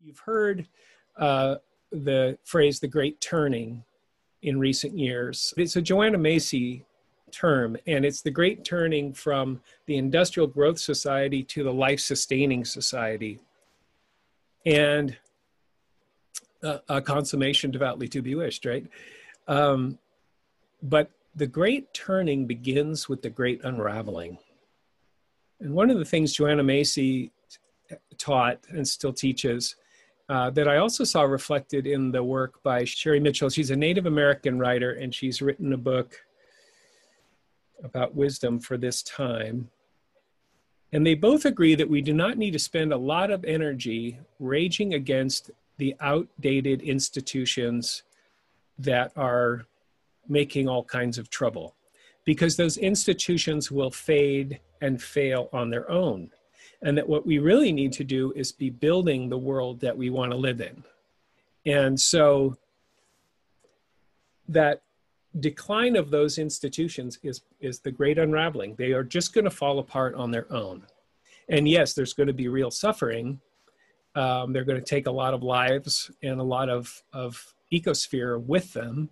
You've heard uh, the phrase the great turning in recent years. It's a Joanna Macy term, and it's the great turning from the industrial growth society to the life sustaining society. And uh, a consummation devoutly to be wished, right? Um, but the great turning begins with the great unraveling. And one of the things Joanna Macy taught and still teaches uh, that I also saw reflected in the work by Sherri Mitchell. She's a Native American writer, and she's written a book about wisdom for this time. And they both agree that we do not need to spend a lot of energy raging against the outdated institutions that are making all kinds of trouble because those institutions will fade and fail on their own and that what we really need to do is be building the world that we want to live in. And so that decline of those institutions is, is the great unraveling. They are just going to fall apart on their own. And yes, there's going to be real suffering. Um, they're going to take a lot of lives and a lot of, of ecosphere with them.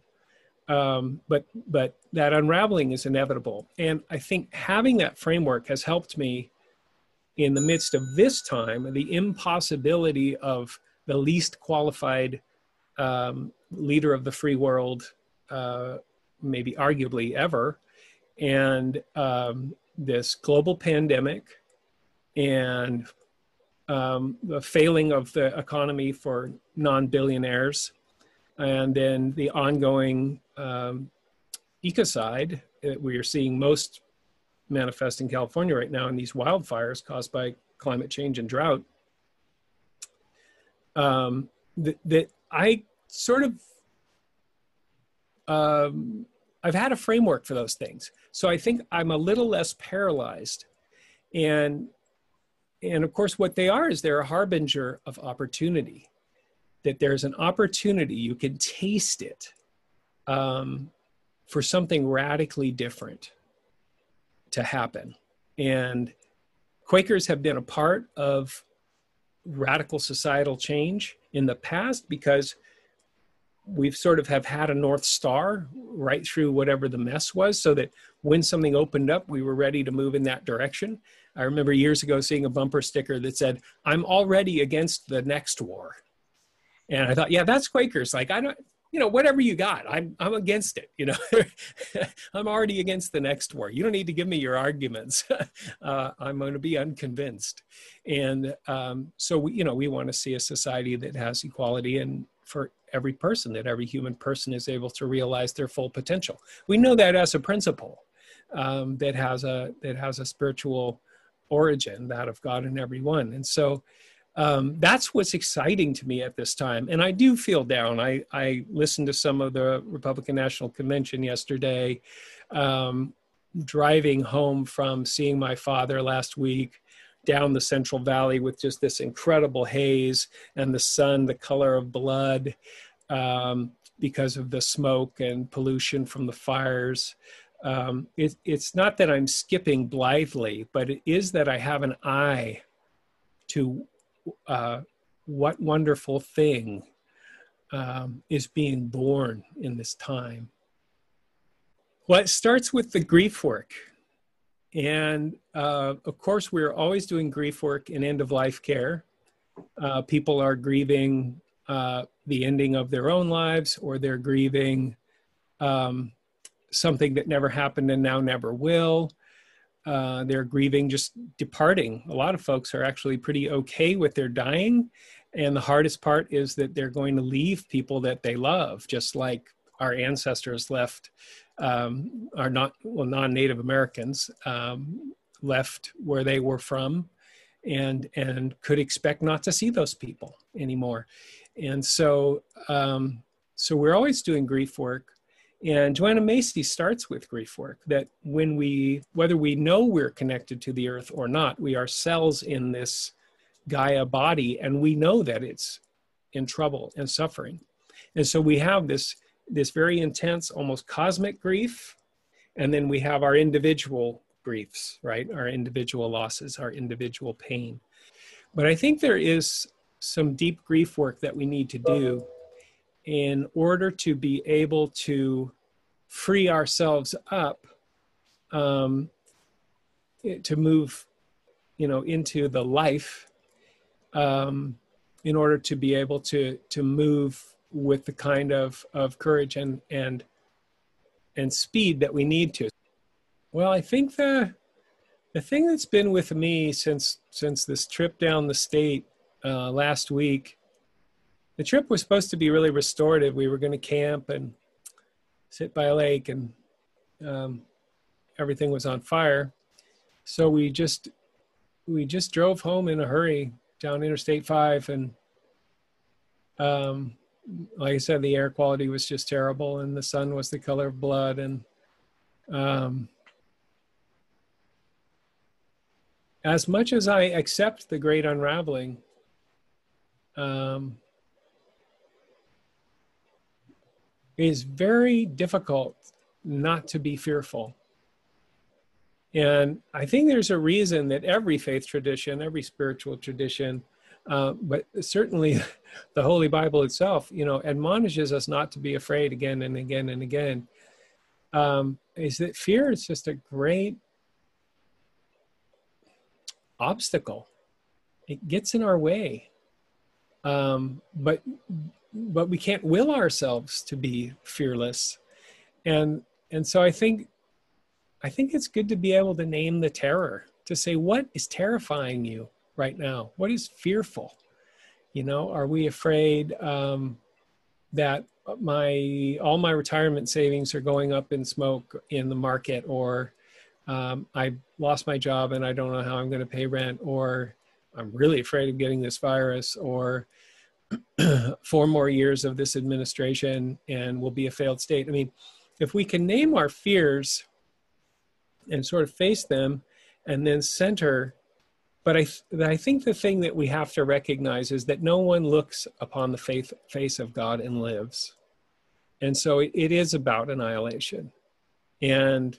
Um, but but that unraveling is inevitable. And I think having that framework has helped me in the midst of this time, the impossibility of the least qualified um, leader of the free world, uh, maybe arguably ever, and um, this global pandemic and um, the failing of the economy for non billionaires, and then the ongoing um, ecocide that we are seeing most manifest in California right now in these wildfires caused by climate change and drought. Um, that, that I sort of um, I've had a framework for those things, so I think I'm a little less paralyzed, and and of course what they are is they're a harbinger of opportunity. That there's an opportunity you can taste it um, for something radically different to happen. And Quakers have been a part of radical societal change in the past because we've sort of have had a north star right through whatever the mess was so that when something opened up we were ready to move in that direction. I remember years ago seeing a bumper sticker that said i'm already against the next war. And i thought yeah that's quakers. Like i don't you know, whatever you got, I'm I'm against it. You know, I'm already against the next war. You don't need to give me your arguments. uh, I'm going to be unconvinced, and um, so we, you know, we want to see a society that has equality and for every person, that every human person is able to realize their full potential. We know that as a principle um, that has a that has a spiritual origin, that of God in everyone, and so um, that's what's exciting to me at this time. And I do feel down. I, I listened to some of the Republican National Convention yesterday, um, driving home from seeing my father last week down the Central Valley with just this incredible haze and the sun, the color of blood, um, because of the smoke and pollution from the fires. Um, it, it's not that I'm skipping blithely, but it is that I have an eye to uh, what wonderful thing um, is being born in this time. Well, it starts with the grief work. And uh, of course, we're always doing grief work in end of life care. Uh, people are grieving uh, the ending of their own lives, or they're grieving um, something that never happened and now never will. Uh, they're grieving just departing. A lot of folks are actually pretty okay with their dying. And the hardest part is that they're going to leave people that they love, just like our ancestors left, um, are not, well, non Native Americans um, left where they were from and, and could expect not to see those people anymore. And so, um, so we're always doing grief work and Joanna Macy starts with grief work that when we, whether we know we're connected to the earth or not, we are cells in this Gaia body and we know that it's in trouble and suffering. And so we have this, this very intense, almost cosmic grief. And then we have our individual griefs, right? Our individual losses, our individual pain. But I think there is some deep grief work that we need to do in order to be able to free ourselves up um, to move you know into the life um, in order to be able to to move with the kind of of courage and and and speed that we need to. Well i think the the thing that's been with me since since this trip down the state uh, last week the trip was supposed to be really restorative. We were going to camp and sit by a lake and um, everything was on fire. So we just we just drove home in a hurry down interstate 5 and um, like i said the air quality was just terrible and the sun was the color of blood and um, as much as i accept the great unraveling um, it is very difficult not to be fearful and I think there's a reason that every faith tradition, every spiritual tradition, uh, but certainly the Holy Bible itself, you know, admonishes us not to be afraid again and again and again. Um, is that fear is just a great obstacle. It gets in our way, um, but but we can't will ourselves to be fearless, and and so I think I think it's good to be able to name the terror, to say, what is terrifying you right now? What is fearful? You know, are we afraid um, that my all my retirement savings are going up in smoke in the market, or um, I lost my job and I don't know how I'm going to pay rent, or I'm really afraid of getting this virus, or four more years of this administration and we'll be a failed state. I mean, if we can name our fears and sort of face them and then center but I, I think the thing that we have to recognize is that no one looks upon the faith, face of God and lives. And so it, it is about annihilation. And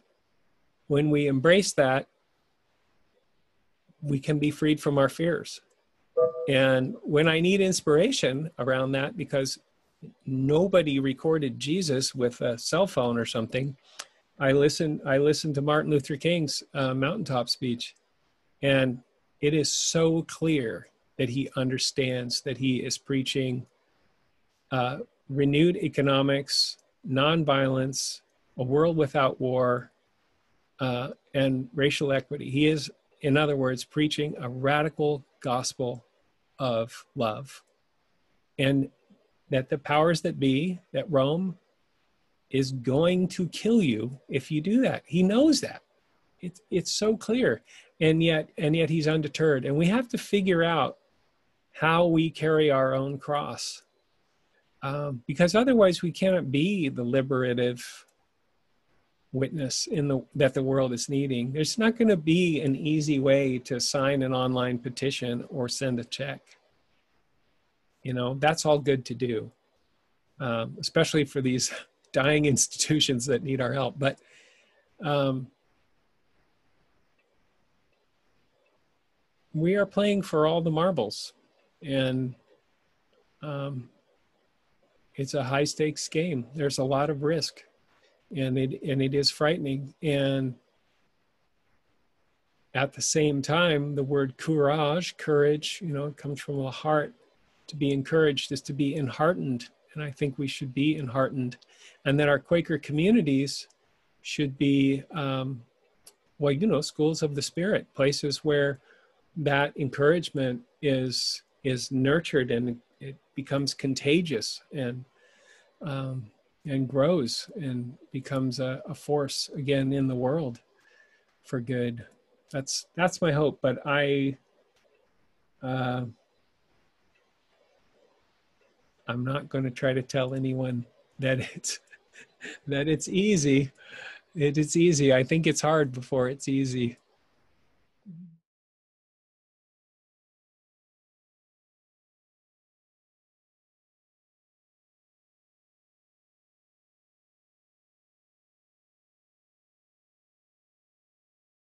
when we embrace that, we can be freed from our fears. And when I need inspiration around that, because nobody recorded Jesus with a cell phone or something, I listened. I listened to Martin Luther King's uh, mountaintop speech, and it is so clear that he understands that he is preaching uh, renewed economics, nonviolence, a world without war, uh, and racial equity. He is, in other words, preaching a radical gospel of love, and that the powers that be, that Rome is going to kill you if you do that. He knows that. It's it's so clear. And yet and yet he's undeterred. And we have to figure out how we carry our own cross. Um, because otherwise we cannot be the liberative witness in the that the world is needing. There's not going to be an easy way to sign an online petition or send a check. You know, that's all good to do. Um, especially for these dying institutions that need our help. But um, we are playing for all the marbles, and um, it's a high stakes game. There's a lot of risk, and it and it is frightening. And at the same time, the word courage, courage, you know, comes from the heart. To be encouraged is to be enheartened and I think we should be enheartened, and that our Quaker communities should be, um, well, you know, schools of the spirit, places where that encouragement is is nurtured and it becomes contagious and um, and grows and becomes a, a force again in the world for good. That's that's my hope. But I. Uh, I'm not going to try to tell anyone that it's that it's easy. It, it's easy. I think it's hard before it's easy.